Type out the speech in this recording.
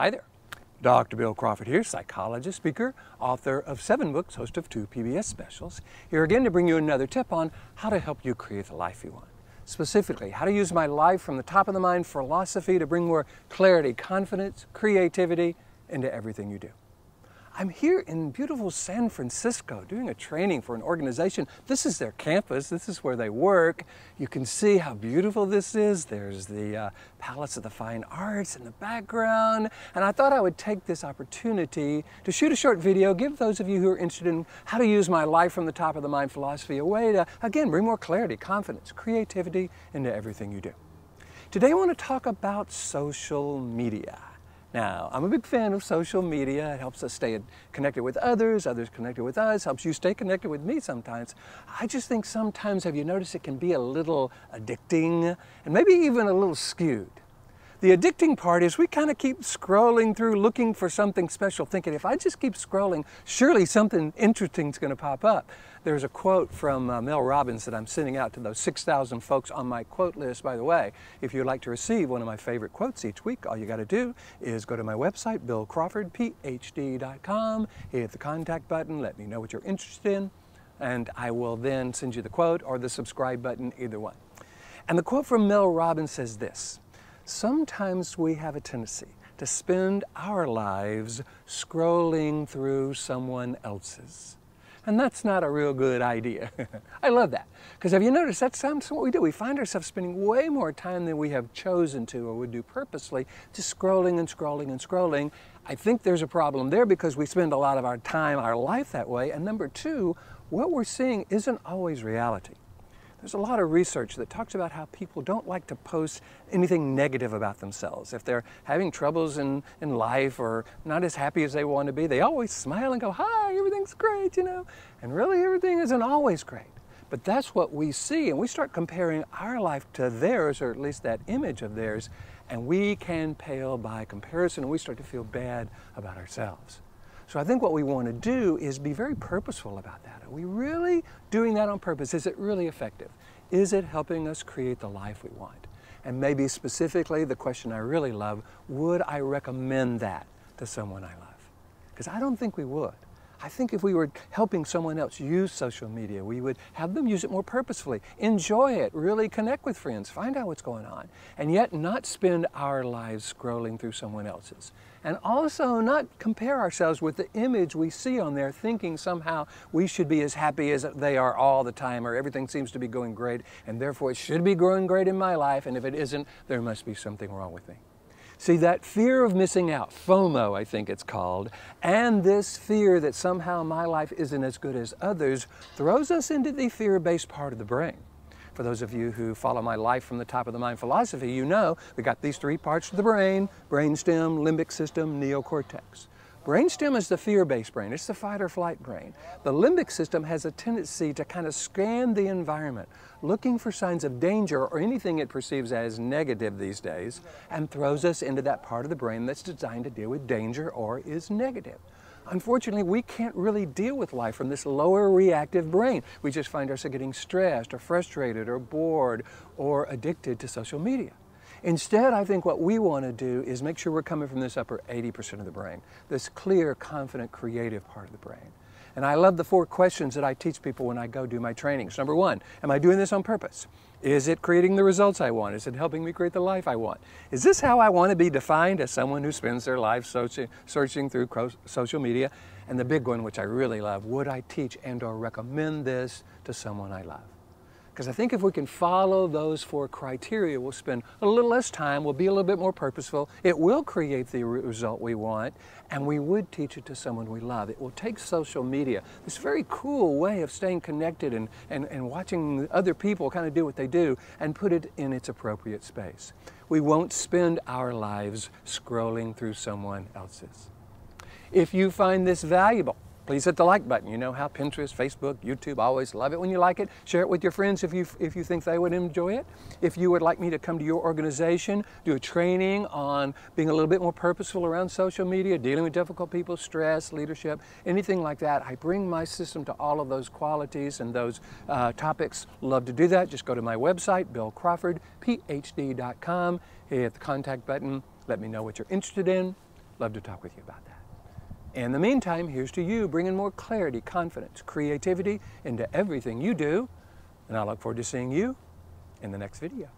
Hi there. Dr. Bill Crawford here, psychologist, speaker, author of seven books, host of two PBS specials. Here again to bring you another tip on how to help you create the life you want. Specifically, how to use my life from the top of the mind philosophy to bring more clarity, confidence, creativity into everything you do. I'm here in beautiful San Francisco doing a training for an organization. This is their campus, this is where they work. You can see how beautiful this is. There's the uh, Palace of the Fine Arts in the background. And I thought I would take this opportunity to shoot a short video, give those of you who are interested in how to use my life from the top of the mind philosophy a way to, again, bring more clarity, confidence, creativity into everything you do. Today I want to talk about social media. Now, I'm a big fan of social media. It helps us stay connected with others, others connected with us, helps you stay connected with me sometimes. I just think sometimes, have you noticed it can be a little addicting and maybe even a little skewed? The addicting part is we kind of keep scrolling through looking for something special, thinking if I just keep scrolling, surely something interesting is going to pop up. There's a quote from uh, Mel Robbins that I'm sending out to those 6,000 folks on my quote list. By the way, if you'd like to receive one of my favorite quotes each week, all you got to do is go to my website, billcrawfordphd.com, hit the contact button, let me know what you're interested in, and I will then send you the quote or the subscribe button, either one. And the quote from Mel Robbins says this sometimes we have a tendency to spend our lives scrolling through someone else's. And that's not a real good idea. I love that. Because have you noticed that's what we do? We find ourselves spending way more time than we have chosen to or would do purposely, just scrolling and scrolling and scrolling. I think there's a problem there because we spend a lot of our time, our life that way. And number two, what we're seeing isn't always reality. There's a lot of research that talks about how people don't like to post anything negative about themselves. If they're having troubles in, in life or not as happy as they want to be, they always smile and go, Hi, everything's great, you know. And really, everything isn't always great. But that's what we see, and we start comparing our life to theirs, or at least that image of theirs, and we can pale by comparison, and we start to feel bad about ourselves. So I think what we want to do is be very purposeful about that. Are we really doing that on purpose? Is it really effective? Is it helping us create the life we want? And maybe specifically the question I really love, would I recommend that to someone I love? Because I don't think we would. I think if we were helping someone else use social media, we would have them use it more purposefully, enjoy it, really connect with friends, find out what's going on, and yet not spend our lives scrolling through someone else's. And also not compare ourselves with the image we see on there, thinking somehow we should be as happy as they are all the time, or everything seems to be going great, and therefore it should be going great in my life, and if it isn't, there must be something wrong with me. See, that fear of missing out, FOMO, I think it's called, and this fear that somehow my life isn't as good as others throws us into the fear based part of the brain. For those of you who follow my life from the top of the mind philosophy, you know we got these three parts of the brain brainstem, limbic system, neocortex. Brainstem is the fear-based brain. It's the fight or flight brain. The limbic system has a tendency to kind of scan the environment, looking for signs of danger or anything it perceives as negative these days, and throws us into that part of the brain that's designed to deal with danger or is negative. Unfortunately, we can't really deal with life from this lower reactive brain. We just find ourselves getting stressed or frustrated or bored or addicted to social media. Instead, I think what we want to do is make sure we're coming from this upper 80% of the brain, this clear, confident, creative part of the brain. And I love the four questions that I teach people when I go do my trainings. Number one, am I doing this on purpose? Is it creating the results I want? Is it helping me create the life I want? Is this how I want to be defined as someone who spends their life searching, searching through social media? And the big one, which I really love, would I teach and or recommend this to someone I love? Because I think if we can follow those four criteria, we'll spend a little less time, we'll be a little bit more purposeful, it will create the result we want, and we would teach it to someone we love. It will take social media, this very cool way of staying connected and, and, and watching other people kind of do what they do, and put it in its appropriate space. We won't spend our lives scrolling through someone else's. If you find this valuable, please hit the like button. You know how Pinterest, Facebook, YouTube, I always love it when you like it. Share it with your friends if you, if you think they would enjoy it. If you would like me to come to your organization, do a training on being a little bit more purposeful around social media, dealing with difficult people, stress, leadership, anything like that, I bring my system to all of those qualities and those uh, topics. Love to do that. Just go to my website, billcrawfordphd.com, hit the contact button, let me know what you're interested in, Love to talk with you about that. In the meantime, here's to you bringing more clarity, confidence, creativity into everything you do. And I look forward to seeing you in the next video.